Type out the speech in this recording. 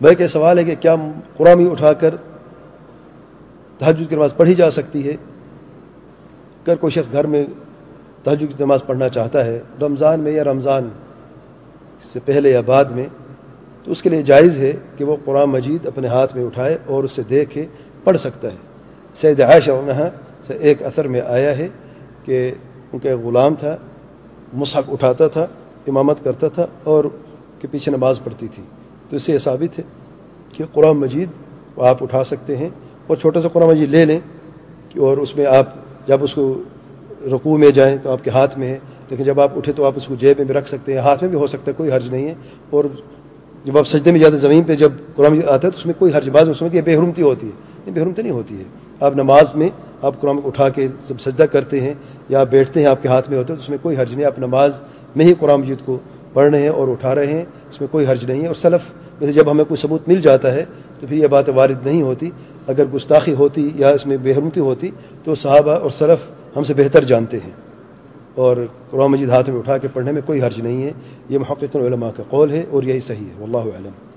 بلکہ سوال ہے کہ کیا قرآن اٹھا کر تحجد کی نماز پڑھی جا سکتی ہے؟ اگر کوئی شخص گھر میں تحجد کی نماز پڑھنا چاہتا ہے، رمضان میں یا رمضان سے پہلے یا بعد میں، تو اس کے لیے جائز ہے کہ وہ قرآن مجید اپنے ہاتھ میں اٹھائے اور اسے دیکھے، پڑھ سکتا ہے۔ سید عائشہ عنہ سے ایک اثر میں آیا ہے کہ ان کا ایک غلام تھا مصحف اٹھاتا تھا، امامت کرتا تھا اور کے پیچھے نماز پڑھتی تھی۔ تو اس سے یہ ثابت ہے کہ قرآن مجید آپ اٹھا سکتے ہیں اور چھوٹا سا قرآن مجید لے لیں اور اس میں آپ جب اس کو رقوع میں جائیں تو آپ کے ہاتھ میں ہے، لیکن جب آپ اٹھے تو آپ اس کو جیب میں بھی رکھ سکتے ہیں، ہاتھ میں بھی ہو سکتا ہے، کوئی حرج نہیں ہے۔ اور جب آپ سجدے میں جاتے زمین پہ جب قرآن مجید آتا ہے تو اس میں کوئی حرج باز میں سمجھتی ہے ہوتی ہے۔ بے حرمتی نہیں ہوتی ہے۔ آپ نماز میں آپ قرآن اٹھا کے جب سجدہ کرتے ہیں یا آپ بیٹھتے ہیں آپ کے ہاتھ میں ہوتے ہیں تو اس میں کوئی حرج نہیں، آپ نماز میں ہی قرآن مجید کو پڑھ رہے ہیں اور اٹھا رہے ہیں، اس میں کوئی حرج نہیں ہے۔ اور سلف میں سے جب ہمیں کوئی ثبوت مل جاتا ہے تو پھر یہ بات وارد نہیں ہوتی۔ اگر گستاخی ہوتی یا اس میں بے ہوتی تو صحابہ اور سلف ہم سے بہتر جانتے ہیں۔ اور قرآن مجید ہاتھ میں اٹھا کے پڑھنے میں کوئی حرج نہیں ہے۔ یہ محقق علماء کا قول ہے اور یہی صحیح ہے۔ واللہ علم